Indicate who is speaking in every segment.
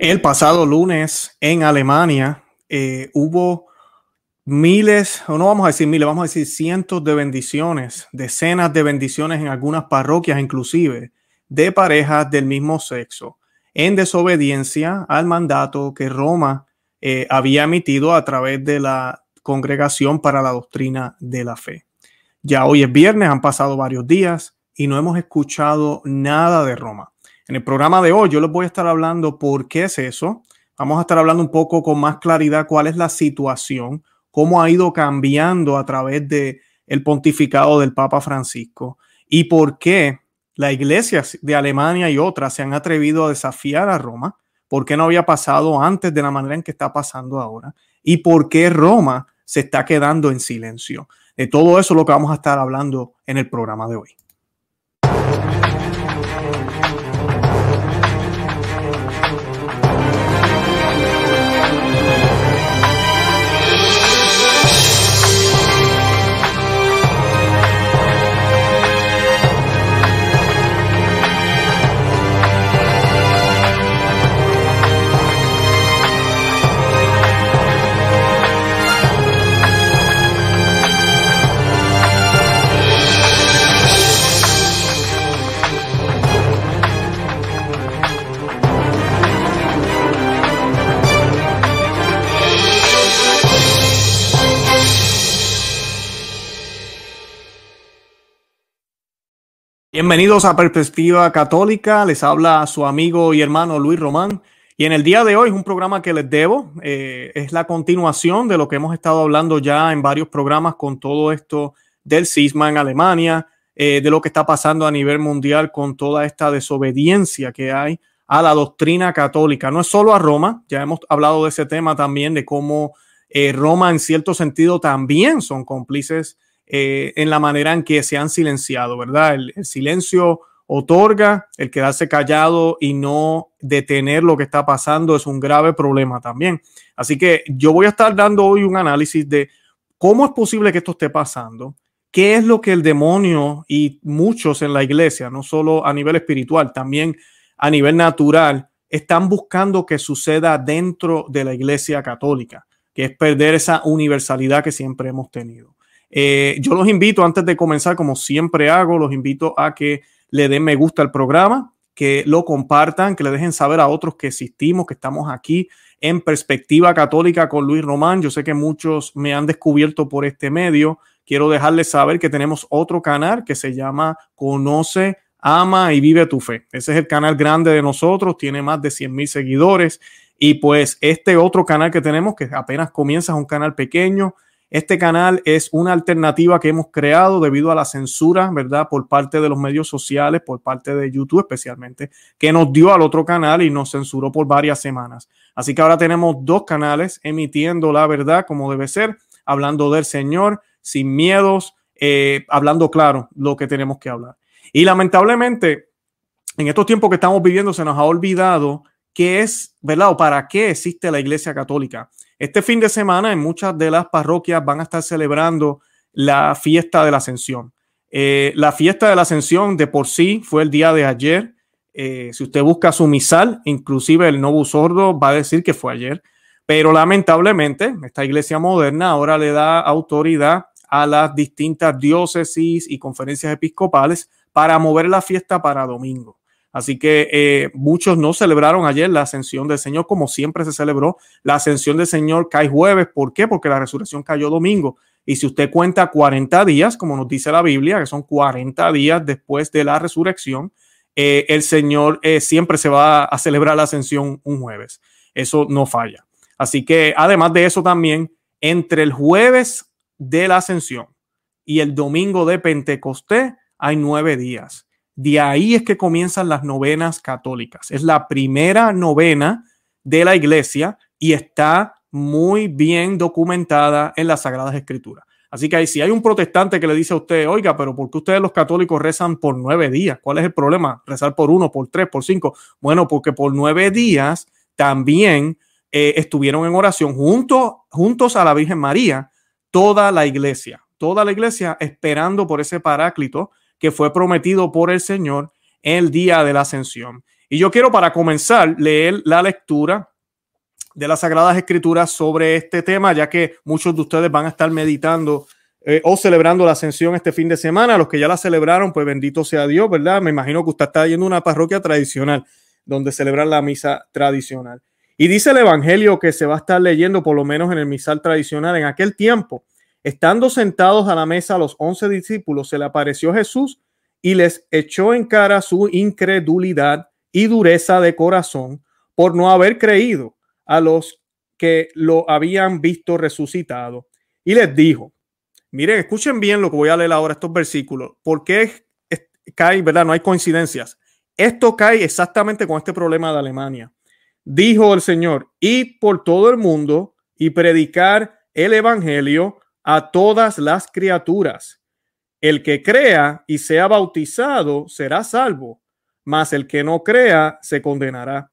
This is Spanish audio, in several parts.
Speaker 1: El pasado lunes en Alemania eh, hubo miles, o no vamos a decir miles, vamos a decir cientos de bendiciones, decenas de bendiciones en algunas parroquias inclusive, de parejas del mismo sexo, en desobediencia al mandato que Roma eh, había emitido a través de la Congregación para la Doctrina de la Fe. Ya hoy es viernes, han pasado varios días y no hemos escuchado nada de Roma. En el programa de hoy yo les voy a estar hablando por qué es eso. Vamos a estar hablando un poco con más claridad cuál es la situación, cómo ha ido cambiando a través de el pontificado del Papa Francisco y por qué la iglesia de Alemania y otras se han atrevido a desafiar a Roma, por qué no había pasado antes de la manera en que está pasando ahora y por qué Roma se está quedando en silencio. De todo eso es lo que vamos a estar hablando en el programa de hoy. Bienvenidos a Perspectiva Católica, les habla su amigo y hermano Luis Román. Y en el día de hoy es un programa que les debo, eh, es la continuación de lo que hemos estado hablando ya en varios programas con todo esto del cisma en Alemania, eh, de lo que está pasando a nivel mundial con toda esta desobediencia que hay a la doctrina católica. No es solo a Roma, ya hemos hablado de ese tema también, de cómo eh, Roma en cierto sentido también son cómplices eh, en la manera en que se han silenciado, ¿verdad? El, silencio otorga, el quedarse callado y no detener lo que está pasando es un grave problema también. Así que yo voy a estar dando hoy un análisis de cómo es posible que esto esté pasando, qué es lo que el demonio y muchos en la iglesia, no solo a nivel espiritual, también a nivel natural, están buscando que suceda dentro de la iglesia católica, que es perder esa universalidad que siempre hemos tenido. Eh, yo los invito, antes de comenzar, como siempre hago, los invito a que le den me gusta al programa, que lo compartan, que le dejen saber a otros que existimos, que estamos aquí en Perspectiva Católica con Luis Román. Yo sé que muchos me han descubierto por este medio. Quiero dejarles saber que tenemos otro canal que se llama Conoce, Ama y Vive tu Fe. Ese es el canal grande de nosotros, tiene más de 100 mil seguidores. Y pues este otro canal que tenemos, que apenas comienza, es un canal pequeño, este canal es una alternativa que hemos creado debido a la censura, ¿verdad? Por parte de los medios sociales, por parte de YouTube especialmente, que nos dio al otro canal y nos censuró por varias semanas. Así que ahora tenemos dos canales emitiendo la verdad como debe ser, hablando del Señor, sin miedos, eh, hablando claro lo que tenemos que hablar. Y lamentablemente, en estos tiempos que estamos viviendo, se nos ha olvidado qué es, ¿verdad? Para qué existe la Iglesia Católica. Este fin de semana en muchas de las parroquias van a estar celebrando la fiesta de la Ascensión. Eh, la fiesta de la Ascensión de por sí fue el día de ayer. Eh, si usted busca su misal, inclusive el Novo Sordo va a decir que fue ayer. Pero lamentablemente, esta iglesia moderna ahora le da autoridad a las distintas diócesis y conferencias episcopales para mover la fiesta para domingo. Así que eh, muchos no celebraron ayer la ascensión del Señor como siempre se celebró. La ascensión del Señor cae jueves. ¿Por qué? Porque la resurrección cayó domingo. Y si usted cuenta 40 días, como nos dice la Biblia, que son 40 días después de la resurrección, eh, el Señor eh, siempre se va a celebrar la ascensión un jueves. Eso no falla. Así que además de eso también, entre el jueves de la ascensión y el domingo de Pentecostés hay nueve días. De ahí es que comienzan las novenas católicas. Es la primera novena de la iglesia y está muy bien documentada en las Sagradas Escrituras. Así que si hay un protestante que le dice a usted, oiga, pero ¿por qué ustedes los católicos rezan por nueve días? ¿Cuál es el problema? Rezar por uno, por tres, por cinco. Bueno, porque por nueve días también eh, estuvieron en oración junto, juntos a la Virgen María, toda la iglesia, toda la iglesia esperando por ese paráclito que fue prometido por el Señor el día de la ascensión. Y yo quiero para comenzar leer la lectura de las Sagradas Escrituras sobre este tema, ya que muchos de ustedes van a estar meditando eh, o celebrando la ascensión este fin de semana. Los que ya la celebraron, pues bendito sea Dios, ¿verdad? Me imagino que usted está yendo a una parroquia tradicional donde celebran la misa tradicional. Y dice el Evangelio que se va a estar leyendo, por lo menos en el misal tradicional, en aquel tiempo, estando sentados a la mesa los once discípulos, se le apareció Jesús y les echó en cara su incredulidad y dureza de corazón por no haber creído a los que lo habían visto resucitado. Y les dijo, miren, escuchen bien lo que voy a leer ahora, estos versículos, porque cae, ¿verdad? No hay coincidencias. Esto cae exactamente con este problema de Alemania. Dijo el Señor, id por todo el mundo y predicar el Evangelio a todas las criaturas. El que crea y sea bautizado será salvo, mas el que no crea se condenará.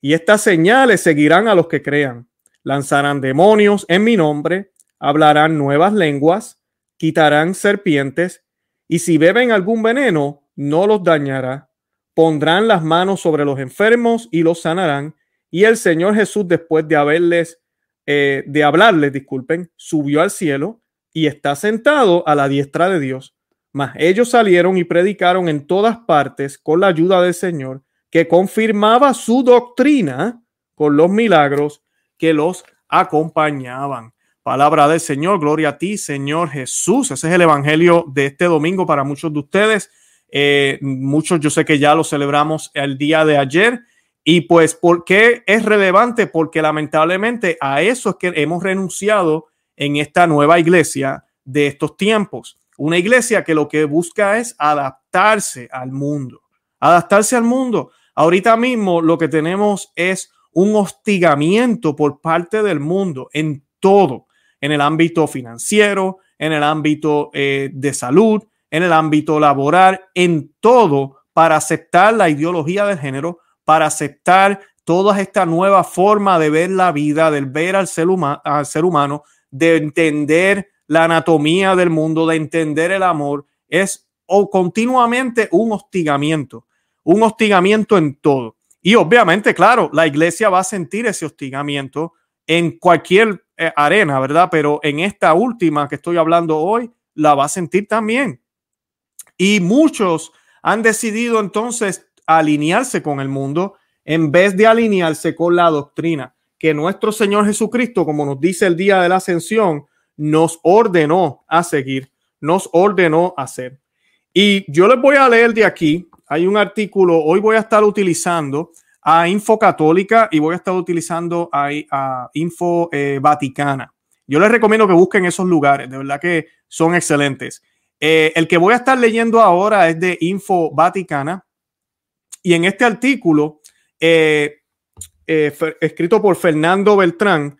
Speaker 1: Y estas señales seguirán a los que crean. Lanzarán demonios en mi nombre, hablarán nuevas lenguas, quitarán serpientes, y si beben algún veneno, no los dañará. Pondrán las manos sobre los enfermos y los sanarán. Y el Señor Jesús, después de haberles, eh, de hablarles, disculpen, subió al cielo y está sentado a la diestra de Dios. Mas ellos salieron y predicaron en todas partes con la ayuda del Señor, que confirmaba su doctrina con los milagros que los acompañaban. Palabra del Señor, gloria a ti, Señor Jesús. Ese es el Evangelio de este domingo para muchos de ustedes. Eh, muchos yo sé que ya lo celebramos el día de ayer. Y pues, ¿por qué es relevante? Porque lamentablemente a eso es que hemos renunciado en esta nueva iglesia de estos tiempos. Una iglesia que lo que busca es adaptarse al mundo, adaptarse al mundo. Ahorita mismo lo que tenemos es un hostigamiento por parte del mundo en todo, en el ámbito financiero, en el ámbito eh, de salud, en el ámbito laboral, en todo para aceptar la ideología del género, para aceptar toda esta nueva forma de ver la vida, de ver al ser, al ser humano, de entender la anatomía del mundo, de entender el amor, es o continuamente un hostigamiento, un hostigamiento en todo. Y obviamente, claro, la iglesia va a sentir ese hostigamiento en cualquier eh, arena, ¿verdad? Pero en esta última que estoy hablando hoy, la va a sentir también. Y muchos han decidido entonces alinearse con el mundo en vez de alinearse con la doctrina que nuestro Señor Jesucristo, como nos dice el día de la ascensión, nos ordenó a seguir, nos ordenó a hacer. Y yo les voy a leer de aquí, hay un artículo, hoy voy a estar utilizando a Info Católica y voy a estar utilizando a, a Info eh, Vaticana. Yo les recomiendo que busquen esos lugares, de verdad que son excelentes. Eh, el que voy a estar leyendo ahora es de Info Vaticana y en este artículo, eh, escrito por Fernando Beltrán,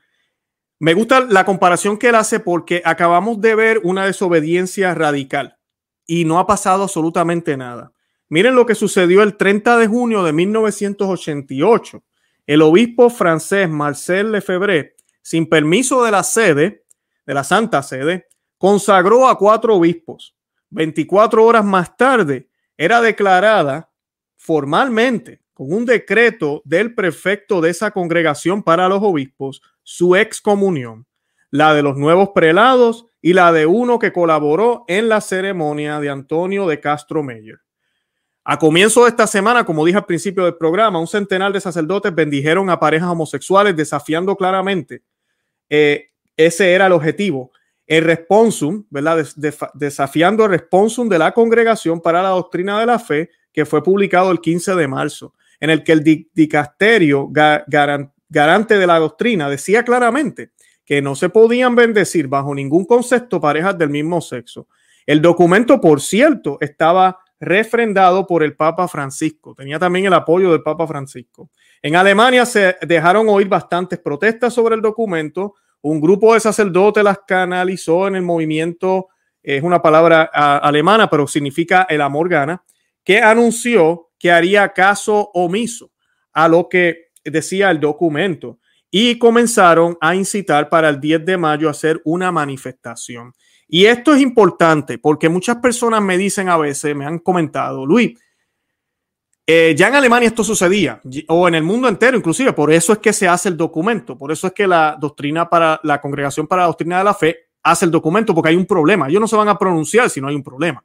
Speaker 1: me gusta la comparación que él hace porque acabamos de ver una desobediencia radical y no ha pasado absolutamente nada. Miren lo que sucedió el 30 de junio de 1988. El obispo francés Marcel Lefebvre, sin permiso de la sede, de la Santa Sede, consagró a cuatro obispos. 24 horas más tarde era declarada formalmente con un decreto del prefecto de esa congregación para los obispos su excomunión, la de los nuevos prelados y la de uno que colaboró en la ceremonia de Antonio de Castro Meyer. A comienzo de esta semana, como dije al principio del programa, un centenar de sacerdotes bendijeron a parejas homosexuales desafiando claramente, eh, ese era el objetivo, el responsum, ¿verdad? desafiando el responsum de la congregación para la doctrina de la fe que fue publicado el 15 de marzo, en el que el dicasterio garante de la doctrina, decía claramente que no se podían bendecir bajo ningún concepto parejas del mismo sexo. El documento, por cierto, estaba refrendado por el Papa Francisco. Tenía también el apoyo del Papa Francisco. En Alemania se dejaron oír bastantes protestas sobre el documento. Un grupo de sacerdotes las canalizó en el movimiento, es una palabra alemana, pero significa el amor gana, que anunció que haría caso omiso a lo que decía el documento, y comenzaron a incitar para el 10 de mayo a hacer una manifestación. Y esto es importante porque muchas personas me dicen a veces, me han comentado, Luis, Eh, ya en Alemania esto sucedía, o en el mundo entero inclusive, por eso es que se hace el documento, por eso es que la doctrina para la Congregación para la Doctrina de la Fe hace el documento, porque hay un problema. Ellos no se van a pronunciar si no hay un problema.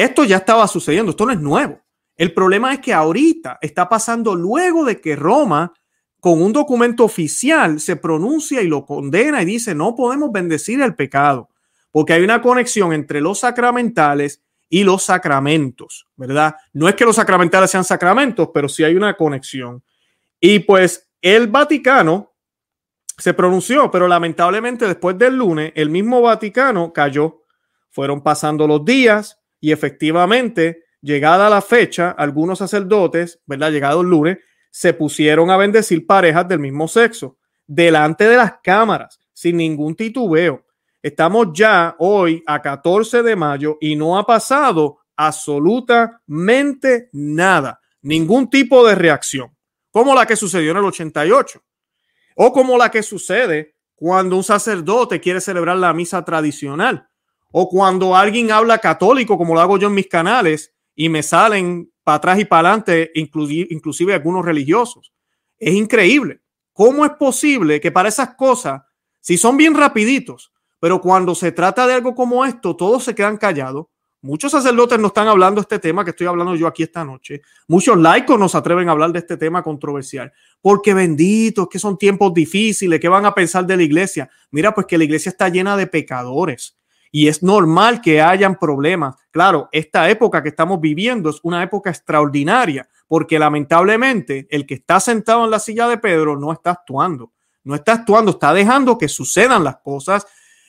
Speaker 1: Esto ya estaba sucediendo, esto no es nuevo. El problema es que ahorita está pasando luego de que Roma, con un documento oficial, se pronuncia y lo condena y dice, no podemos bendecir el pecado, porque hay una conexión entre los sacramentales y los sacramentos, ¿verdad? No es que los sacramentales sean sacramentos, pero sí hay una conexión. Y pues el Vaticano se pronunció, pero lamentablemente después del lunes, el mismo Vaticano cayó. Fueron pasando los días y efectivamente, llegada la fecha, algunos sacerdotes, ¿verdad? Llegado el lunes, se pusieron a bendecir parejas del mismo sexo delante de las cámaras, sin ningún titubeo. Estamos ya hoy a 14 de mayo y no ha pasado absolutamente nada, ningún tipo de reacción, como la que sucedió en el 88 o como la que sucede cuando un sacerdote quiere celebrar la misa tradicional o cuando alguien habla católico, como lo hago yo en mis canales, y me salen para atrás y para adelante, inclusive, algunos religiosos. Es increíble. ¿Cómo es posible que para esas cosas, si son bien rapiditos, pero cuando se trata de algo como esto, todos se quedan callados. Muchos sacerdotes no están hablando de este tema que estoy hablando yo aquí esta noche. Muchos laicos no se atreven a hablar de este tema controversial. Porque benditos, que son tiempos difíciles, ¿qué van a pensar de la iglesia? Mira, pues que la iglesia está llena de pecadores y es normal que hayan problemas. Claro, esta época que estamos viviendo es una época extraordinaria porque lamentablemente el que está sentado en la silla de Pedro no está actuando. No está actuando, está dejando que sucedan las cosas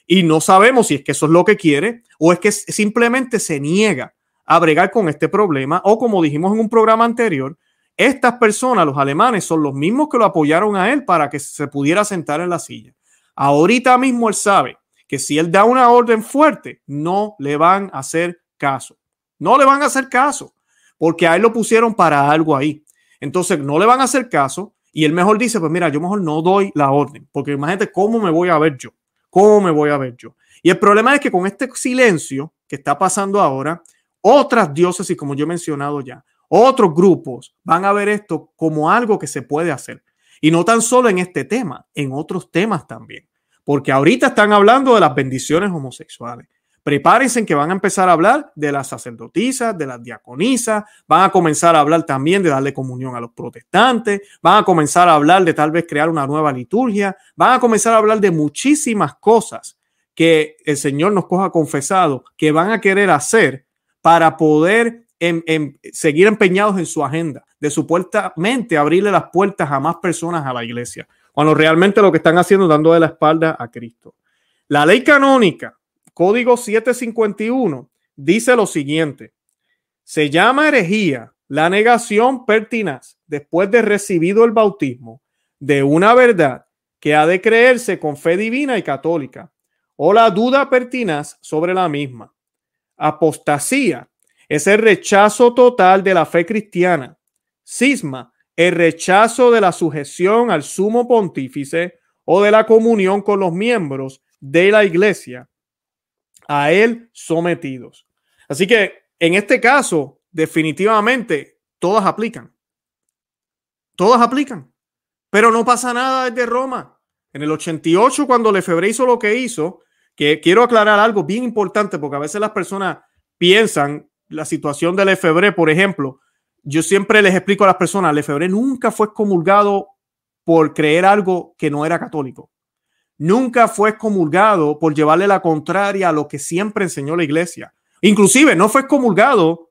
Speaker 1: y no sabemos si es que eso es lo que quiere o es que simplemente se niega a bregar con este problema o como dijimos en un programa anterior, estas personas, los alemanes, son los mismos que lo apoyaron a él para que se pudiera sentar en la silla. Ahorita mismo él sabe que si él da una orden fuerte, no le van a hacer caso. No le van a hacer caso porque a él lo pusieron para algo ahí. Entonces no le van a hacer caso y él mejor dice, pues mira, yo mejor no doy la orden, porque imagínate cómo me voy a ver yo. ¿Cómo me voy a ver yo? Y el problema es que con este silencio que está pasando ahora, otras diócesis, como yo he mencionado ya, otros grupos van a ver esto como algo que se puede hacer. Y no tan solo en este tema, en otros temas también. Porque ahorita están hablando de las bendiciones homosexuales. Prepárense que van a empezar a hablar de las sacerdotisas, de las diaconisas, van a comenzar a hablar también de darle comunión a los protestantes, van a comenzar a hablar de tal vez crear una nueva liturgia, van a comenzar a hablar de muchísimas cosas que el Señor nos coja confesado que van a querer hacer para poder seguir empeñados en su agenda, de supuestamente abrirle las puertas a más personas a la iglesia, cuando realmente lo que están haciendo es dando de la espalda a Cristo. La ley canónica Código 751 dice lo siguiente. Se llama herejía la negación pertinaz después de recibido el bautismo de una verdad que ha de creerse con fe divina y católica o la duda pertinaz sobre la misma. Apostasía es el rechazo total de la fe cristiana. Cisma, el rechazo de la sujeción al sumo pontífice o de la comunión con los miembros de la iglesia a él sometidos. Así que en este caso, definitivamente, todas aplican. Todas aplican. Pero no pasa nada desde Roma. En el 88, cuando Lefebvre hizo lo que hizo, que quiero aclarar algo bien importante, porque a veces las personas piensan la situación de Lefebvre, por ejemplo, yo siempre les explico a las personas, Lefebvre nunca fue excomulgado por creer algo que no era católico nunca fue excomulgado por llevarle la contraria a lo que siempre enseñó la iglesia. Inclusive no fue excomulgado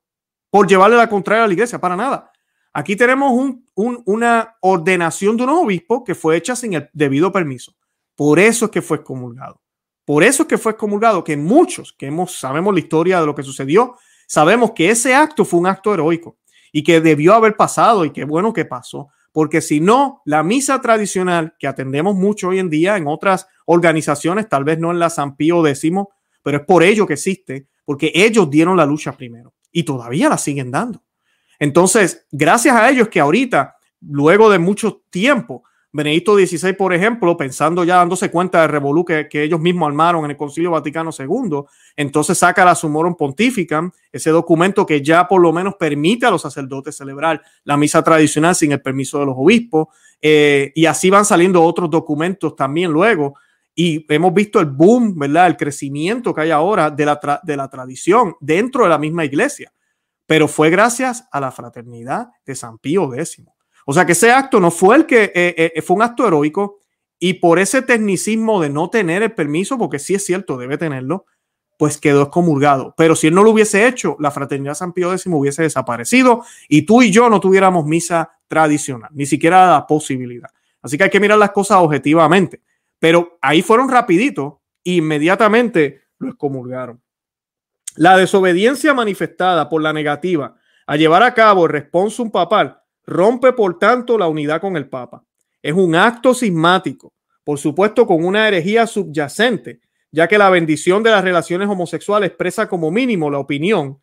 Speaker 1: por llevarle la contraria a la iglesia, para nada. Aquí tenemos una ordenación de un obispo que fue hecha sin el debido permiso. Por eso es que fue excomulgado. Por eso es que fue excomulgado, que muchos que sabemos la historia de lo que sucedió, sabemos que ese acto fue un acto heroico y que debió haber pasado y qué bueno que pasó porque si no, la misa tradicional que atendemos mucho hoy en día en otras organizaciones, tal vez no en la San Pío décimo, pero es por ello que existe, porque ellos dieron la lucha primero y todavía la siguen dando. Entonces, gracias a ellos que ahorita, luego de mucho tiempo, Benedicto XVI, por ejemplo, pensando ya dándose cuenta del revolú que, ellos mismos armaron en el Concilio Vaticano II, entonces saca la Sumorum Pontificam, ese documento que ya por lo menos permite a los sacerdotes celebrar la misa tradicional sin el permiso de los obispos, eh, y así van saliendo otros documentos también luego, y hemos visto el boom, ¿verdad? El crecimiento que hay ahora de la, de la tradición dentro de la misma iglesia, pero fue gracias a la fraternidad de San Pío X o sea que ese acto no fue el que eh, eh, fue un acto heroico y por ese tecnicismo de no tener el permiso, porque sí es cierto, debe tenerlo, pues quedó excomulgado. Pero si él no lo hubiese hecho, la fraternidad San Pío X hubiese desaparecido y tú y yo no tuviéramos misa tradicional, ni siquiera la posibilidad. Así que hay que mirar las cosas objetivamente. Pero ahí fueron rapidito, inmediatamente lo excomulgaron. La desobediencia manifestada por la negativa a llevar a cabo el responsum papal Rompe, por tanto, la unidad con el Papa. Es un acto sismático, por supuesto, con una herejía subyacente, ya que la bendición de las relaciones homosexuales expresa como mínimo la opinión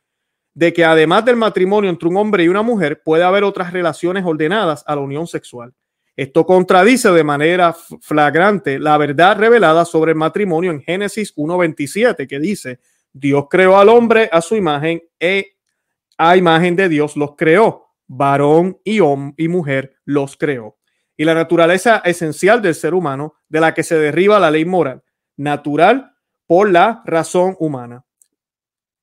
Speaker 1: de que además del matrimonio entre un hombre y una mujer, puede haber otras relaciones ordenadas a la unión sexual. Esto contradice de manera flagrante la verdad revelada sobre el matrimonio en Génesis 1.27, que dice, Dios creó al hombre a su imagen e a imagen de Dios los creó varón y, y mujer los creó. Y la naturaleza esencial del ser humano, de la que se derriba la ley moral, natural por la razón humana.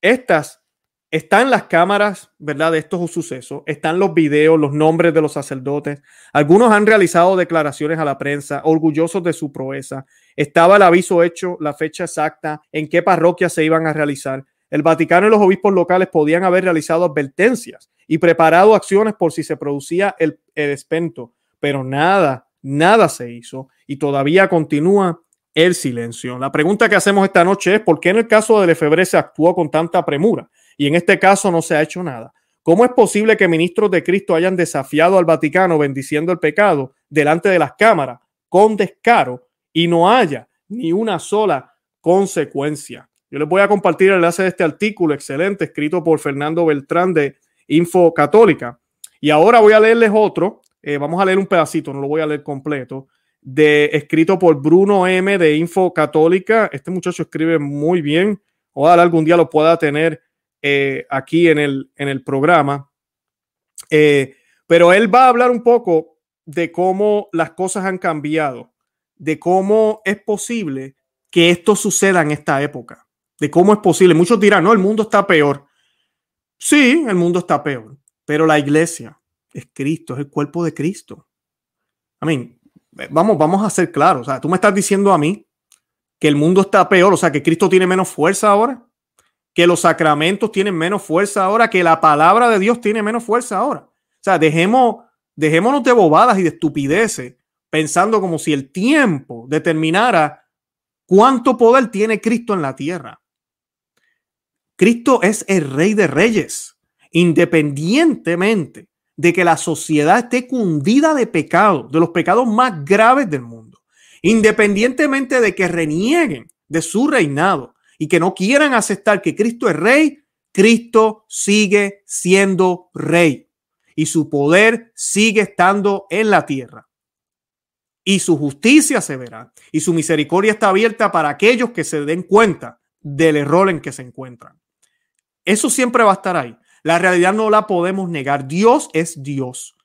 Speaker 1: Estas están las cámaras, ¿verdad? De estos sucesos, están los videos, los nombres de los sacerdotes. Algunos han realizado declaraciones a la prensa, orgullosos de su proeza. Estaba el aviso hecho, la fecha exacta, en qué parroquia se iban a realizar. El Vaticano y los obispos locales podían haber realizado advertencias y preparado acciones por si se producía el, espento, pero nada, nada se hizo y todavía continúa el silencio. La pregunta que hacemos esta noche es por qué en el caso de Lefebvre se actuó con tanta premura y en este caso no se ha hecho nada. ¿Cómo es posible que ministros de Cristo hayan desafiado al Vaticano bendiciendo el pecado delante de las cámaras con descaro y no haya ni una sola consecuencia? Yo les voy a compartir el enlace de este artículo excelente escrito por Fernando Beltrán de Info Católica. Y ahora voy a leerles otro, eh, vamos a leer un pedacito, no lo voy a leer completo, de escrito por Bruno M de Info Católica. Este muchacho escribe muy bien. Ojalá algún día lo pueda tener eh, aquí en el, en el programa. Eh, pero él va a hablar un poco de cómo las cosas han cambiado, de cómo es posible que esto suceda en esta época, de cómo es posible. Muchos dirán, no, el mundo está peor. Sí, el mundo está peor, pero la iglesia es Cristo, es el cuerpo de Cristo. I mean, vamos, vamos a ser claros. O sea, tú me estás diciendo a mí que el mundo está peor, o sea, que Cristo tiene menos fuerza ahora, que los sacramentos tienen menos fuerza ahora, que la palabra de Dios tiene menos fuerza ahora. O sea, dejemos, dejémonos de bobadas y de estupideces pensando como si el tiempo determinara cuánto poder tiene Cristo en la tierra. Cristo es el rey de reyes, independientemente de que la sociedad esté cundida de pecado, de los pecados más graves del mundo, independientemente de que renieguen de su reinado y que no quieran aceptar que Cristo es rey, Cristo sigue siendo rey y su poder sigue estando en la tierra. Y su justicia se verá y su misericordia está abierta para aquellos que se den cuenta del error en que se encuentran. Eso siempre va a estar ahí. La realidad no la podemos negar. Dios es Dios.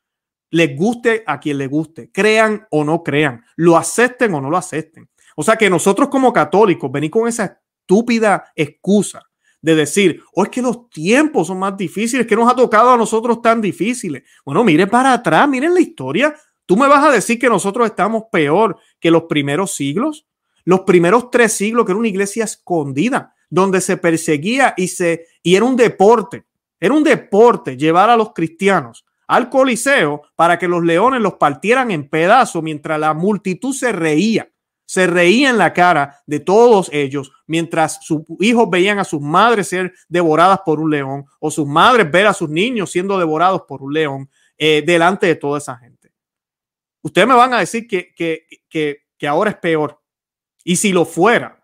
Speaker 1: Les guste a quien le guste, crean o no crean, lo acepten o no lo acepten. O sea que nosotros como católicos venir con esa estúpida excusa de decir, o oh, es que los tiempos son más difíciles, que nos ha tocado a nosotros tan difíciles. Bueno, mire para atrás, miren la historia. Tú me vas a decir que nosotros estamos peor que los primeros siglos, los primeros tres siglos, que era una iglesia escondida donde se perseguía y, se, y era un deporte, era un deporte llevar a los cristianos al Coliseo para que los leones los partieran en pedazos mientras la multitud se reía, se reía en la cara de todos ellos, mientras sus hijos veían a sus madres ser devoradas por un león o sus madres ver a sus niños siendo devorados por un león eh, delante de toda esa gente. Ustedes me van a decir que, que, que, que ahora es peor. Y si lo fuera,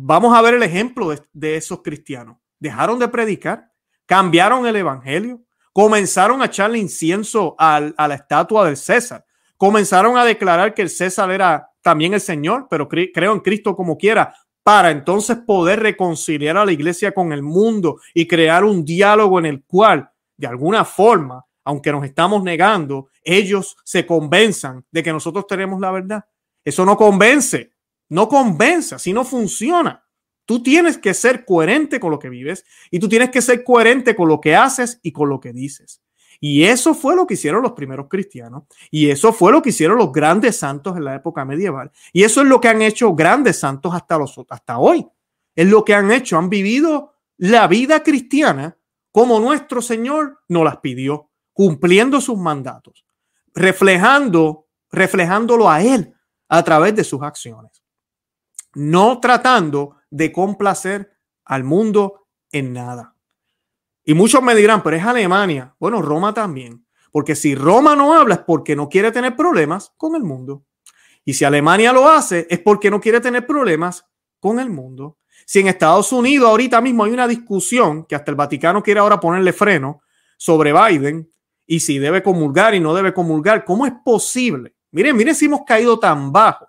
Speaker 1: vamos a ver el ejemplo de, esos cristianos. Dejaron de predicar, cambiaron el evangelio, comenzaron a echarle incienso a la estatua del César, comenzaron a declarar que el César era también el Señor, pero creo en Cristo como quiera, para entonces poder reconciliar a la iglesia con el mundo y crear un diálogo en el cual, de alguna forma, aunque nos estamos negando, ellos se convenzan de que nosotros tenemos la verdad. Eso no convence, no convence, así no funciona. Tú tienes que ser coherente con lo que vives y tú tienes que ser coherente con lo que haces y con lo que dices. Y eso fue lo que hicieron los primeros cristianos. Y eso fue lo que hicieron los grandes santos en la época medieval. Y eso es lo que han hecho grandes santos hasta, los, hasta hoy. Es lo que han hecho. Han vivido la vida cristiana como nuestro Señor nos las pidió, cumpliendo sus mandatos, reflejando, reflejándolo a Él a través de sus acciones. No tratando de complacer al mundo en nada. Y muchos me dirán, pero es Alemania. Bueno, Roma también. Porque si Roma no habla es porque no quiere tener problemas con el mundo. Y si Alemania lo hace es porque no quiere tener problemas con el mundo. Si en Estados Unidos ahorita mismo hay una discusión que hasta el Vaticano quiere ahora ponerle freno sobre Biden y si debe comulgar y no debe comulgar, ¿cómo es posible? Miren, miren si hemos caído tan bajo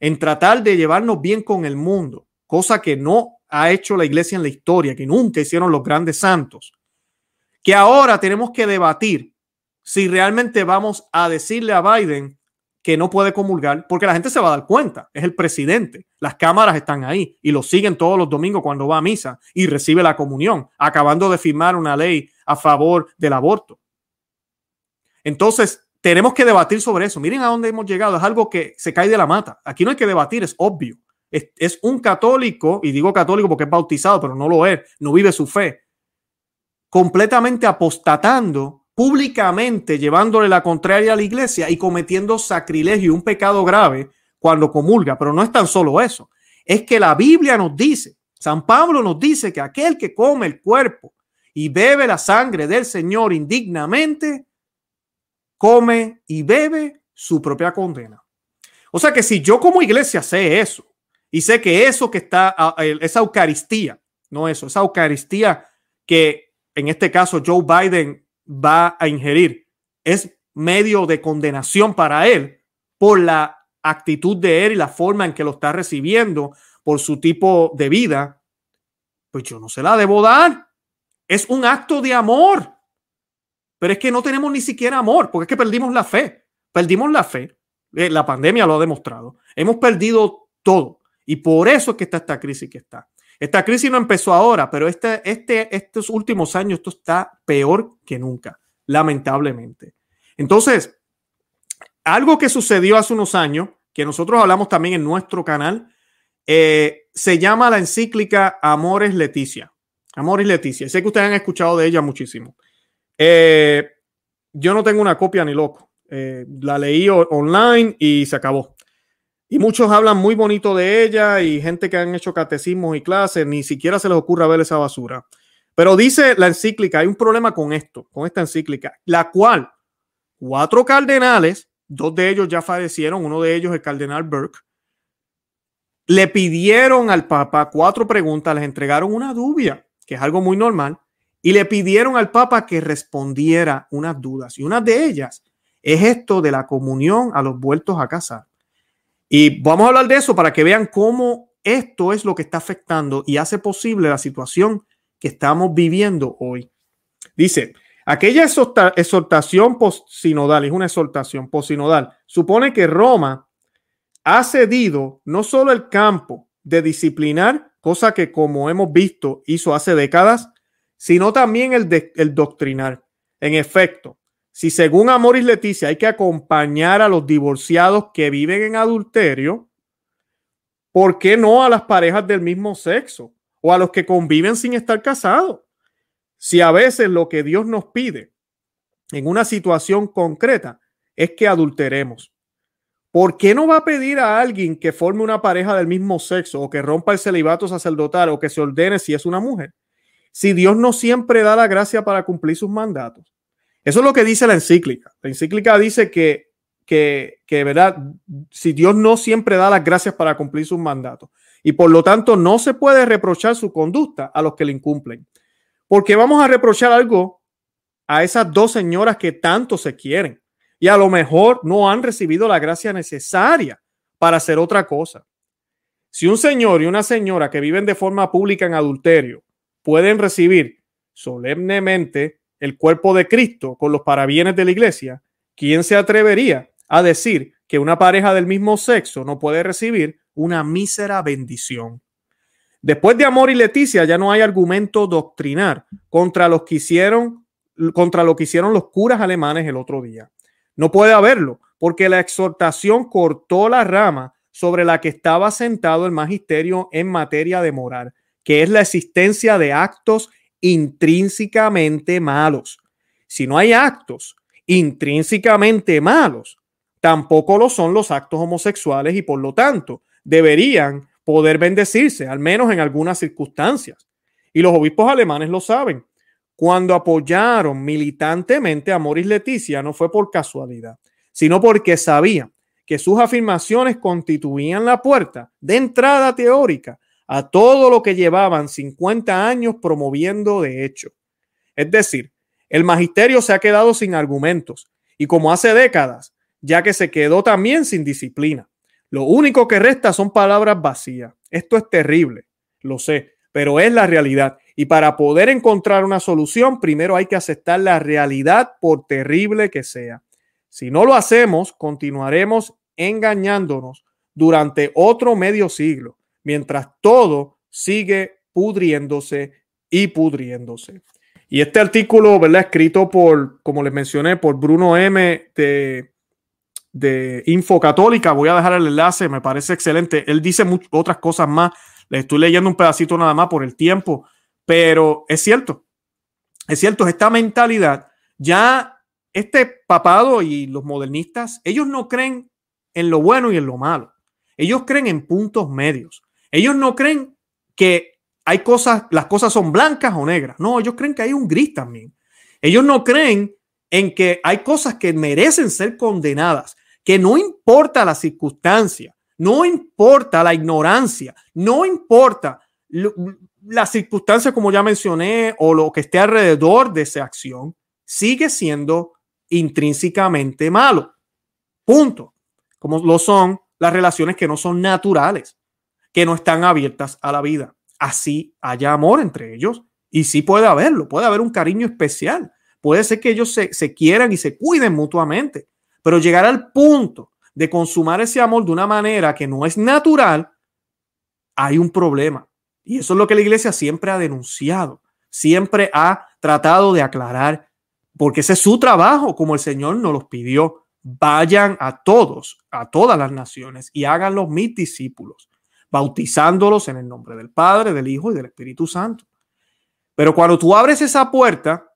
Speaker 1: en tratar de llevarnos bien con el mundo, cosa que no ha hecho la iglesia en la historia, que nunca hicieron los grandes santos, que ahora tenemos que debatir si realmente vamos a decirle a Biden que no puede comulgar, porque la gente se va a dar cuenta, es el presidente, las cámaras están ahí y lo siguen todos los domingos cuando va a misa y recibe la comunión, acabando de firmar una ley a favor del aborto. Entonces, tenemos que debatir sobre eso. Miren a dónde hemos llegado, es algo que se cae de la mata. Aquí no hay que debatir, es obvio es, un católico, y digo católico porque es bautizado, pero no lo es, no vive su fe, completamente apostatando públicamente, llevándole la contraria a la iglesia y cometiendo sacrilegio, un pecado grave cuando comulga. Pero no es tan solo eso, es que la Biblia nos dice, San Pablo nos dice que aquel que come el cuerpo y bebe la sangre del Señor indignamente, come y bebe su propia condena. O sea que si yo como iglesia sé eso, y sé que eso que está, esa Eucaristía, no eso, esa Eucaristía que en este caso Joe Biden va a ingerir, es medio de condenación para él por la actitud de él y la forma en que lo está recibiendo, por su tipo de vida, pues yo no se la debo dar. Es un acto de amor. Pero es que no tenemos ni siquiera amor, porque es que perdimos la fe. Perdimos la fe. Eh, la pandemia lo ha demostrado. Hemos perdido todo. Y por eso es que está esta crisis que está. Esta crisis no empezó ahora, pero este, este, estos últimos años esto está peor que nunca, lamentablemente. Entonces, algo que sucedió hace unos años, que nosotros hablamos también en nuestro canal, eh, se llama la encíclica Amores Leticia. Amores Leticia. Sé que ustedes han escuchado de ella muchísimo. Eh, yo no tengo una copia ni loco. Eh, la leí online y se acabó. Y muchos hablan muy bonito de ella y gente que han hecho catecismos y clases, ni siquiera se les ocurre ver esa basura. Pero dice la encíclica, hay un problema con esto, con esta encíclica, la cual cuatro cardenales, dos de ellos ya fallecieron, uno de ellos el cardenal Burke, le pidieron al Papa cuatro preguntas, les entregaron una dubia, que es algo muy normal, y le pidieron al Papa que respondiera unas dudas. Y una de ellas es esto de la comunión a los vueltos a casar. Y vamos a hablar de eso para que vean cómo esto es lo que está afectando y hace posible la situación que estamos viviendo hoy. Dice, aquella exhortación posinodal, es una exhortación posinodal, supone que Roma ha cedido no solo el campo de disciplinar, cosa que como hemos visto hizo hace décadas, sino también el, de, el doctrinar. En efecto, si según Amoris Leticia hay que acompañar a los divorciados que viven en adulterio, ¿por qué no a las parejas del mismo sexo o a los que conviven sin estar casados? Si a veces lo que Dios nos pide en una situación concreta es que adulteremos. ¿Por qué no va a pedir a alguien que forme una pareja del mismo sexo o que rompa el celibato sacerdotal o que se ordene si es una mujer? Si Dios no siempre da la gracia para cumplir sus mandatos. Eso es lo que dice la encíclica. La encíclica dice que, que, que, ¿verdad? Si Dios no siempre da las gracias para cumplir sus mandatos y por lo tanto no se puede reprochar su conducta a los que le incumplen. Porque vamos a reprochar algo a esas dos señoras que tanto se quieren. y a lo mejor no han recibido la gracia necesaria para hacer otra cosa. Si un señor y una señora que viven de forma pública en adulterio pueden recibir solemnemente el cuerpo de Cristo con los parabienes de la iglesia, ¿quién se atrevería a decir que una pareja del mismo sexo no puede recibir una mísera bendición? Después de Amor y Leticia ya no hay argumento doctrinar contra que hicieron contra lo que hicieron los curas alemanes el otro día. No puede haberlo, porque la exhortación cortó la rama sobre la que estaba sentado el magisterio en materia de moral, que es la existencia de actos intrínsecamente malos. Si no hay actos intrínsecamente malos, tampoco lo son los actos homosexuales y por lo tanto deberían poder bendecirse, al menos en algunas circunstancias. Y los obispos alemanes lo saben. Cuando apoyaron militantemente a Moris Leticia no fue por casualidad, sino porque sabían que sus afirmaciones constituían la puerta de entrada teórica a todo lo que llevaban 50 años promoviendo de hecho. Es decir, el magisterio se ha quedado sin argumentos y como hace décadas, ya que se quedó también sin disciplina. Lo único que resta son palabras vacías. Esto es terrible, lo sé, pero es la realidad. Y para poder encontrar una solución, primero hay que aceptar la realidad por terrible que sea. Si no lo hacemos, continuaremos engañándonos durante otro medio siglo mientras todo sigue pudriéndose y pudriéndose. Y este artículo, ¿verdad? Escrito por, como les mencioné, por Bruno M. de, de Info Católica. Voy a dejar el enlace, me parece excelente. Él dice otras cosas más. Le estoy leyendo un pedacito nada más por el tiempo, pero es cierto. Es cierto, esta mentalidad, ya este papado y los modernistas, ellos no creen en lo bueno y en lo malo. Ellos creen en puntos medios. Ellos no creen que hay cosas, las cosas son blancas o negras. No, ellos creen que hay un gris también. Ellos no creen en que hay cosas que merecen ser condenadas, que no importa la circunstancia, no importa la ignorancia, no importa la circunstancia como ya mencioné o lo que esté alrededor de esa acción, sigue siendo intrínsecamente malo. Punto. Como lo son las relaciones que no son naturales que no están abiertas a la vida. Así haya amor entre ellos y sí puede haberlo, puede haber un cariño especial, puede ser que ellos se, se quieran y se cuiden mutuamente, pero llegar al punto de consumar ese amor de una manera que no es natural, hay un problema. Y eso es lo que la iglesia siempre ha denunciado, siempre ha tratado de aclarar, porque ese es su trabajo, como el Señor nos los pidió. Vayan a todos, a todas las naciones y háganlos mis discípulos bautizándolos en el nombre del Padre, del Hijo y del Espíritu Santo. Pero cuando tú abres esa puerta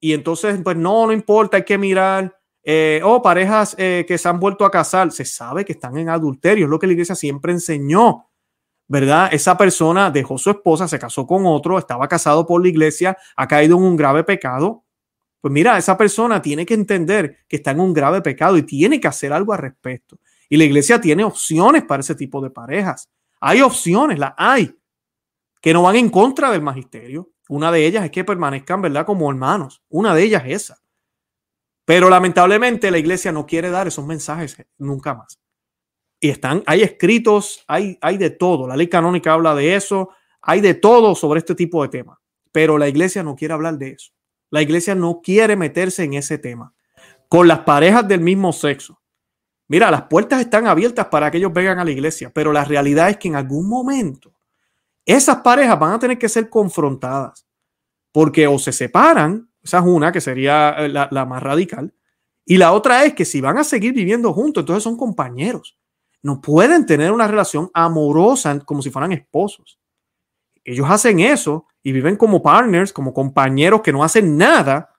Speaker 1: y entonces, pues no, no importa, hay que mirar, eh, oh, parejas eh, que se han vuelto a casar, se sabe que están en adulterio, es lo que la iglesia siempre enseñó, ¿verdad? Esa persona dejó su esposa, se casó con otro, estaba casado por la iglesia, ha caído en un grave pecado. Pues mira, esa persona tiene que entender que está en un grave pecado y tiene que hacer algo al respecto. Y la iglesia tiene opciones para ese tipo de parejas. Hay opciones, las hay, que no van en contra del magisterio. Una de ellas es que permanezcan, ¿verdad?, como hermanos. Una de ellas es esa. Pero lamentablemente la iglesia no quiere dar esos mensajes nunca más. Y están, hay escritos, hay, hay de todo. La ley canónica habla de eso, hay de todo sobre este tipo de temas. Pero la iglesia no quiere hablar de eso. La iglesia no quiere meterse en ese tema. Con las parejas del mismo sexo. Mira, las puertas están abiertas para que ellos vengan a la iglesia, pero la realidad es que en algún momento esas parejas van a tener que ser confrontadas, porque o se separan, esa es una que sería eh, la, más radical, y la otra es que si van a seguir viviendo juntos, entonces son compañeros. No pueden tener una relación amorosa como si fueran esposos. Ellos hacen eso y viven como partners, como compañeros que no hacen nada,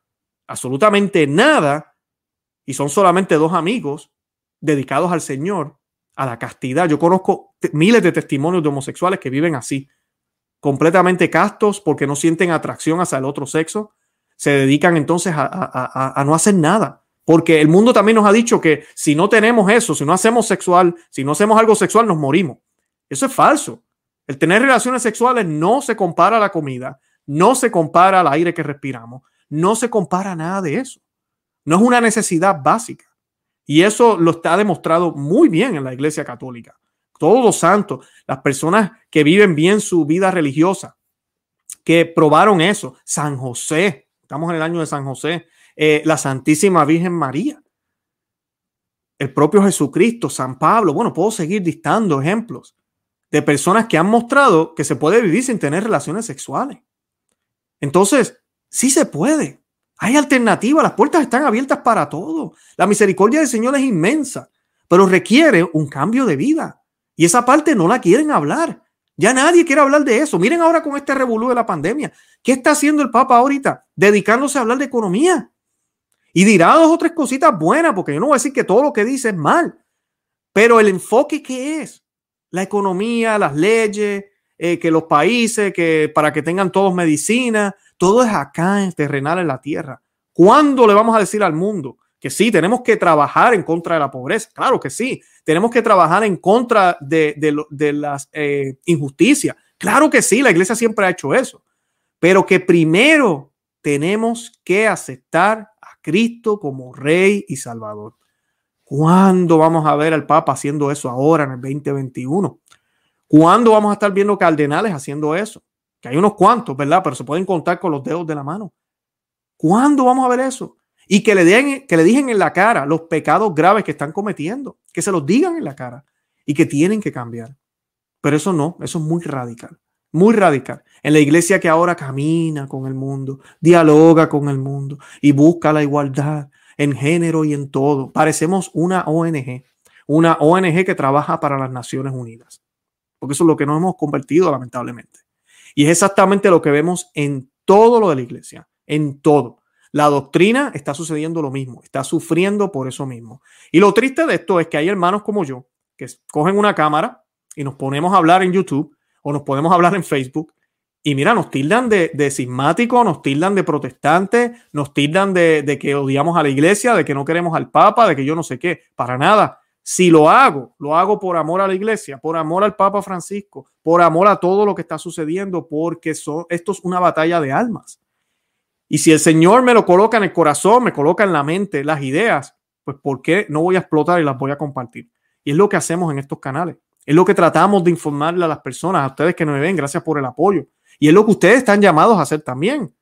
Speaker 1: absolutamente nada, y son solamente dos amigos dedicados al Señor, a la castidad. Yo conozco miles de testimonios de homosexuales que viven así, completamente castos porque no sienten atracción hacia el otro sexo. Se dedican entonces a, no hacer nada. Porque el mundo también nos ha dicho que si no tenemos eso, si no hacemos sexual, si no hacemos algo sexual, nos morimos. Eso es falso. El tener relaciones sexuales no se compara a la comida, no se compara al aire que respiramos, no se compara nada de eso. No es una necesidad básica. Y eso lo está demostrado muy bien en la Iglesia Católica. Todos los santos, las personas que viven bien su vida religiosa, que probaron eso. San José, estamos en el año de San José, eh, la Santísima Virgen María, el propio Jesucristo, San Pablo. Bueno, puedo seguir dictando ejemplos de personas que han mostrado que se puede vivir sin tener relaciones sexuales. Entonces, sí se puede. Hay alternativas, las puertas están abiertas para todo. La misericordia del Señor es inmensa, pero requiere un cambio de vida. Y esa parte no la quieren hablar. Ya nadie quiere hablar de eso. Miren ahora con este revolú de la pandemia. ¿Qué está haciendo el Papa ahorita? Dedicándose a hablar de economía. Y dirá dos o tres cositas buenas, porque yo no voy a decir que todo lo que dice es mal. Pero el enfoque que es la economía, las leyes, eh, que los países, que para que tengan todos medicina, todo es acá en terrenal en la tierra. ¿Cuándo le vamos a decir al mundo que sí, tenemos que trabajar en contra de la pobreza? Claro que sí. Tenemos que trabajar en contra de, de, las eh, injusticias. Claro que sí, la iglesia siempre ha hecho eso. Pero que primero tenemos que aceptar a Cristo como Rey y Salvador. ¿Cuándo vamos a ver al Papa haciendo eso ahora en el 2021? ¿Cuándo vamos a estar viendo cardenales haciendo eso? Que hay unos cuantos, ¿verdad? Pero se pueden contar con los dedos de la mano. ¿Cuándo vamos a ver eso? Y que le, den, que le digan en la cara los pecados graves que están cometiendo, que se los digan en la cara y que tienen que cambiar. Pero eso no, eso es muy radical, muy radical. En la iglesia que ahora camina con el mundo, dialoga con el mundo y busca la igualdad en género y en todo. Parecemos una ONG, una ONG que trabaja para las Naciones Unidas, porque eso es lo que nos hemos convertido lamentablemente. Y es exactamente lo que vemos en todo lo de la iglesia, en todo. La doctrina está sucediendo lo mismo, está sufriendo por eso mismo. Y lo triste de esto es que hay hermanos como yo que cogen una cámara y nos ponemos a hablar en YouTube o nos podemos hablar en Facebook y mira, nos tildan de, de nos tildan de protestantes, nos tildan de, de, que odiamos a la iglesia, de que no queremos al Papa, de que yo no sé qué. Para nada. Si lo hago, lo hago por amor a la iglesia, por amor al Papa Francisco, por amor a todo lo que está sucediendo, porque son, esto es una batalla de almas. Y si el Señor me lo coloca en el corazón, me coloca en la mente las ideas, pues ¿por qué no voy a explotar y las voy a compartir? Y es lo que hacemos en estos canales. Es lo que tratamos de informarle a las personas, a ustedes que nos ven, gracias por el apoyo. Y es lo que ustedes están llamados a hacer también.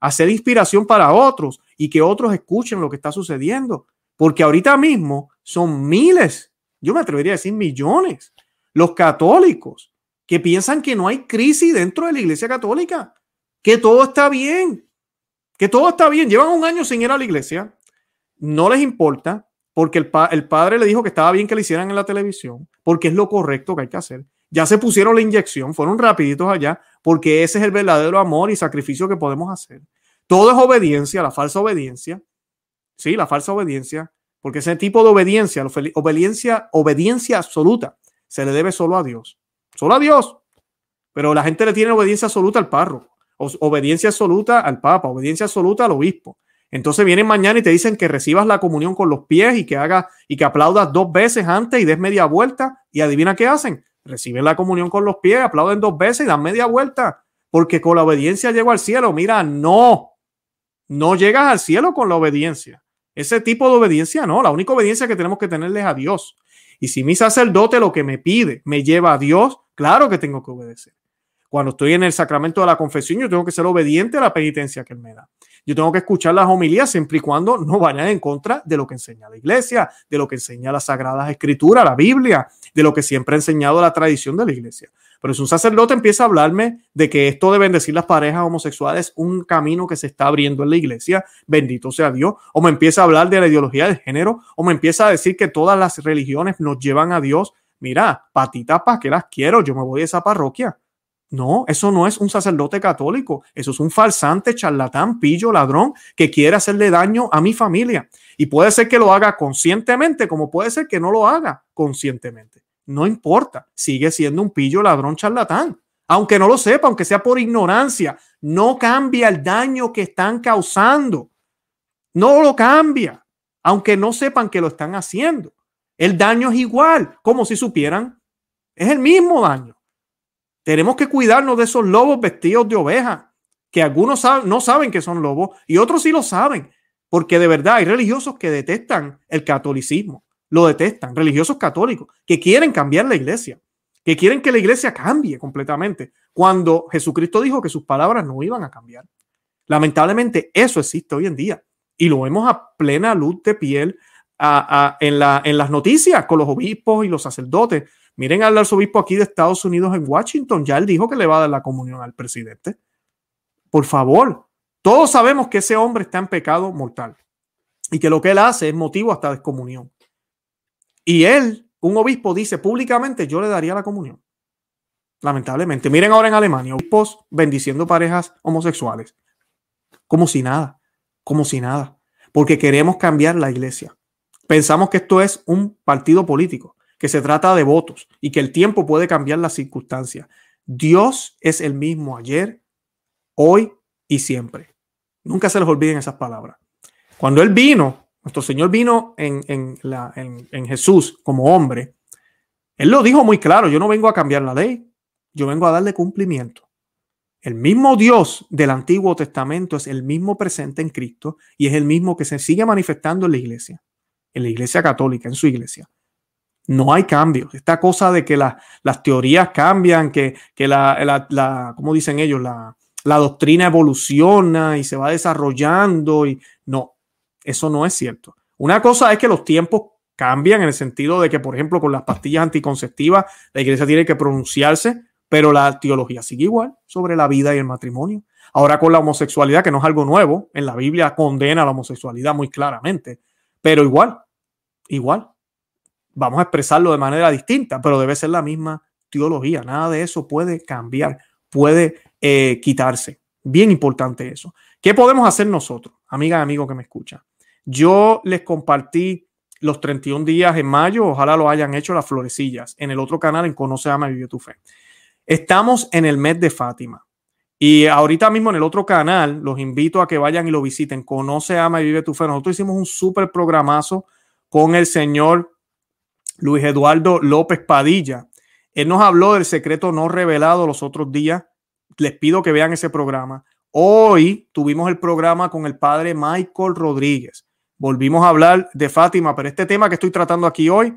Speaker 1: Hacer inspiración para otros y que otros escuchen lo que está sucediendo. Porque ahorita mismo son miles, yo me atrevería a decir millones, los católicos que piensan que no hay crisis dentro de la iglesia católica, que todo está bien, que todo está bien, llevan un año sin ir a la iglesia, no les importa, porque el, el, padre le dijo que estaba bien que le hicieran en la televisión, porque es lo correcto que hay que hacer. Ya se pusieron la inyección, fueron rapiditos allá, porque ese es el verdadero amor y sacrificio que podemos hacer. Todo es obediencia, la falsa obediencia. Sí, la falsa obediencia, porque ese tipo de obediencia, obediencia, obediencia absoluta, se le debe solo a Dios. Solo a Dios. Pero la gente le tiene obediencia absoluta al párroco obediencia absoluta al Papa, obediencia absoluta al obispo. Entonces vienen mañana y te dicen que recibas la comunión con los pies y que haga y que aplaudas dos veces antes y des media vuelta. Y adivina qué hacen. Reciben la comunión con los pies, aplauden dos veces y dan media vuelta. Porque con la obediencia llego al cielo. Mira, no. No llegas al cielo con la obediencia. Ese tipo de obediencia no. La única obediencia que tenemos que tenerle es a Dios. Y si mi sacerdote lo que me pide me lleva a Dios, claro que tengo que obedecer. Cuando estoy en el sacramento de la confesión, yo tengo que ser obediente a la penitencia que él me da. Yo tengo que escuchar las homilías siempre y cuando no vayan en contra de lo que enseña la iglesia, de lo que enseña las sagradas escrituras, la Biblia, de lo que siempre ha enseñado la tradición de la iglesia. Pero si un sacerdote empieza a hablarme de que esto de bendecir las parejas homosexuales es un camino que se está abriendo en la iglesia, bendito sea Dios, o me empieza a hablar de la ideología de género, o me empieza a decir que todas las religiones nos llevan a Dios, mira, patitas, ¿para qué las quiero? Yo me voy a esa parroquia. No, eso no es un sacerdote católico, eso es un falsante, charlatán, pillo, ladrón que quiere hacerle daño a mi familia. Y puede ser que lo haga conscientemente, como puede ser que no lo haga conscientemente. No importa, sigue siendo un pillo, ladrón, charlatán. Aunque no lo sepa, aunque sea por ignorancia, no cambia el daño que están causando. No lo cambia, aunque no sepan que lo están haciendo. El daño es igual, como si supieran. Es el mismo daño. Tenemos que cuidarnos de esos lobos vestidos de oveja, que algunos no saben que son lobos y otros sí lo saben, porque de verdad hay religiosos que detestan el catolicismo, lo detestan, religiosos católicos, que quieren cambiar la iglesia, que quieren que la iglesia cambie completamente, cuando Jesucristo dijo que sus palabras no iban a cambiar. Lamentablemente eso existe hoy en día y lo vemos a plena luz de piel en, en las noticias con los obispos y los sacerdotes. Miren al arzobispo aquí de Estados Unidos en Washington, ya él dijo que le va a dar la comunión al presidente. Por favor, todos sabemos que ese hombre está en pecado mortal y que lo que él hace es motivo hasta de comunión. Y él, un obispo, dice públicamente, yo le daría la comunión. Lamentablemente. Miren ahora en Alemania, obispos bendiciendo parejas homosexuales. Como si nada, como si nada. Porque queremos cambiar la iglesia. Pensamos que esto es un partido político, que se trata de votos y que el tiempo puede cambiar las circunstancias. Dios es el mismo ayer, hoy y siempre. Nunca se les olviden esas palabras. Cuando Él vino, nuestro Señor vino en, en Jesús como hombre, Él lo dijo muy claro, yo no vengo a cambiar la ley, yo vengo a darle cumplimiento. El mismo Dios del Antiguo Testamento es el mismo presente en Cristo y es el mismo que se sigue manifestando en la iglesia en la iglesia católica, en su iglesia. No hay cambios. Esta cosa de que las teorías cambian, que, que la, la, como dicen ellos, la, la doctrina evoluciona y se va desarrollando y no, eso no es cierto. Una cosa es que los tiempos cambian en el sentido de que, por ejemplo, con las pastillas anticonceptivas, la iglesia tiene que pronunciarse, pero la teología sigue igual sobre la vida y el matrimonio. Ahora con la homosexualidad, que no es algo nuevo, en la Biblia condena la homosexualidad muy claramente, pero igual, igual. Vamos a expresarlo de manera distinta, pero debe ser la misma teología. Nada de eso puede cambiar, puede eh, quitarse. Bien importante eso. ¿Qué podemos hacer nosotros, amiga y amigo que me escuchan? Yo les compartí los 31 días en mayo, ojalá lo hayan hecho las florecillas, en el otro canal en Conoce, Ama y Vive tu Fe. Estamos en el mes de Fátima. Y ahorita mismo en el otro canal, los invito a que vayan y lo visiten. Conoce, ama y vive tu fe. Nosotros hicimos un súper programazo con el señor Luis Eduardo López Padilla. Él nos habló del secreto no revelado los otros días. Les pido que vean ese programa. Hoy tuvimos el programa con el padre Michael Rodríguez. Volvimos a hablar de Fátima, pero este tema que estoy tratando aquí hoy,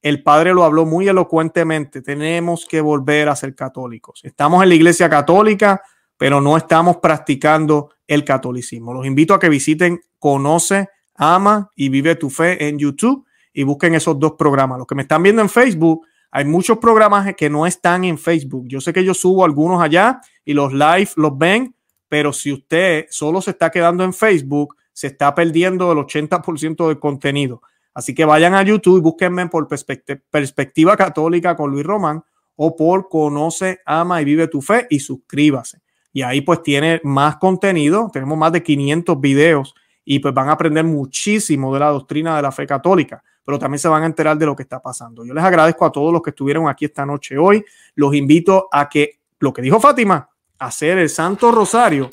Speaker 1: el padre lo habló muy elocuentemente. Tenemos que volver a ser católicos. Estamos en la iglesia católica, pero no estamos practicando el catolicismo. Los invito a que visiten Conoce Ama y Vive tu Fe en YouTube y busquen esos dos programas. Los que me están viendo en Facebook, hay muchos programas que no están en Facebook. Yo sé que yo subo algunos allá y los live los ven, pero si usted solo se está quedando en Facebook, se está perdiendo el 80% del contenido. Así que vayan a YouTube y búsquenme por Perspectiva Católica con Luis Román o por Conoce, Ama y Vive tu Fe y suscríbase. Y ahí pues tiene más contenido. Tenemos más de 500 videos y pues van a aprender muchísimo de la doctrina de la fe católica, pero también se van a enterar de lo que está pasando. Yo les agradezco a todos los que estuvieron aquí esta noche hoy. Los invito a que lo que dijo Fátima, hacer el Santo Rosario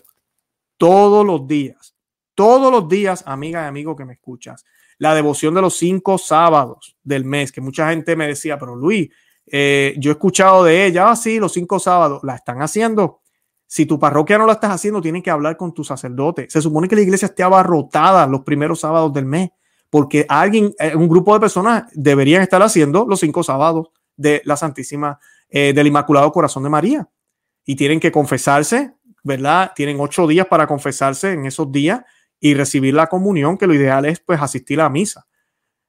Speaker 1: todos los días, todos los días, amiga y amigo que me escuchas. La devoción de los cinco sábados del mes, que mucha gente me decía, pero Luis, eh, yo he escuchado de ella, ah, sí, los cinco sábados, la están haciendo. Si tu parroquia no lo estás haciendo, tienes que hablar con tu sacerdote. Se supone que la iglesia esté abarrotada los primeros sábados del mes, porque alguien, eh, un grupo de personas deberían estar haciendo los cinco sábados de la Santísima, eh, del Inmaculado Corazón de María. Y tienen que confesarse, ¿verdad? Tienen ocho días para confesarse en esos días y recibir la comunión, que lo ideal es pues asistir a la misa.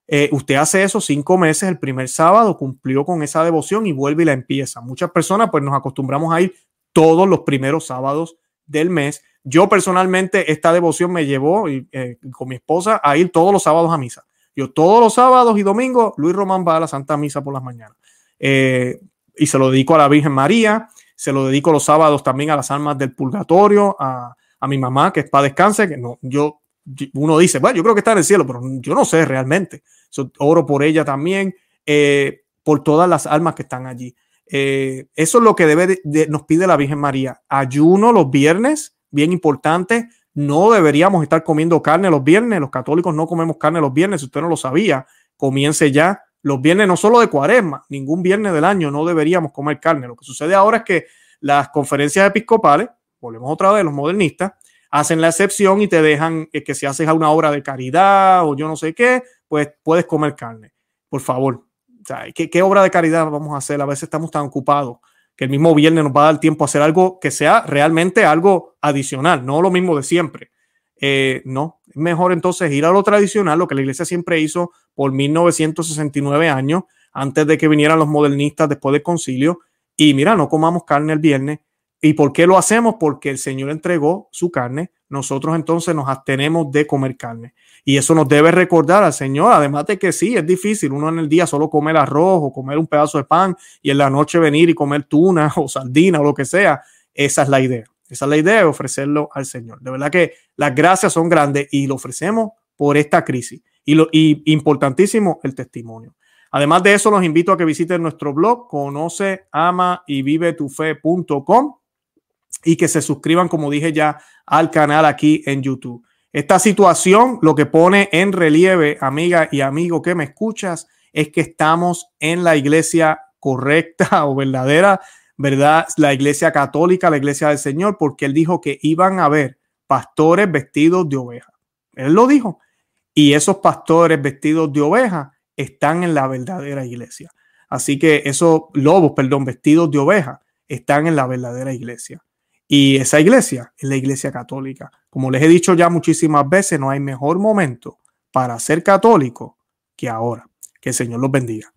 Speaker 1: Eh, usted hace eso cinco meses, el primer sábado cumplió con esa devoción y vuelve y la empieza. Muchas personas pues nos acostumbramos a ir todos los primeros sábados del mes. Yo personalmente esta devoción me llevó eh, con mi esposa a ir todos los sábados a misa. Yo todos los sábados y domingos, Luis Román va a la Santa Misa por las mañanas. Eh, y se lo dedico a la Virgen María, se lo dedico los sábados también a las almas del purgatorio, a, mi mamá, que es para descanse, que no, yo, uno dice, bueno, yo creo que está en el cielo, pero yo no sé realmente. oro por ella también, eh, por todas las almas que están allí. Eh, eso es lo que debe nos pide la Virgen María. Ayuno los viernes, bien importante. No deberíamos estar comiendo carne los viernes. Los católicos no comemos carne los viernes. Si usted no lo sabía, comience ya. Los viernes no solo de cuaresma, ningún viernes del año no deberíamos comer carne. Lo que sucede ahora es que las conferencias episcopales, volvemos otra vez, los modernistas, hacen la excepción y te dejan eh, que si haces una obra de caridad o yo no sé qué, pues puedes comer carne. Por favor, ¿qué, obra de caridad vamos a hacer? A veces estamos tan ocupados que el mismo viernes nos va a dar tiempo a hacer algo que sea realmente algo adicional, no lo mismo de siempre. Eh, no, es mejor entonces ir a lo tradicional, lo que la iglesia siempre hizo por 1969 años, antes de que vinieran los modernistas después del concilio. Y mira, no comamos carne el viernes. ¿Y por qué lo hacemos? Porque el Señor entregó su carne. Nosotros entonces nos abstenemos de comer carne. Y eso nos debe recordar al Señor, además de que sí, es difícil uno en el día solo comer arroz o comer un pedazo de pan y en la noche venir y comer tuna o sardina o lo que sea. Esa es la idea. Esa es la idea de ofrecerlo al Señor. De verdad que las gracias son grandes y lo ofrecemos por esta crisis. Y, lo, importantísimo, el testimonio. Además de eso, los invito a que visiten nuestro blog, conoce, ama y vive tu fe.com y que se suscriban, como dije ya, al canal aquí en YouTube. Esta situación lo que pone en relieve, amiga y amigo que me escuchas, es que estamos en la iglesia correcta o verdadera, ¿verdad? La iglesia católica, la iglesia del Señor, porque él dijo que iban a haber pastores vestidos de oveja. Él lo dijo. Y esos pastores vestidos de oveja están en la verdadera iglesia. Así que esos lobos, perdón, vestidos de oveja, están en la verdadera iglesia. Y esa iglesia es la iglesia católica. Como les he dicho ya muchísimas veces, no hay mejor momento para ser católico que ahora. Que el Señor los bendiga.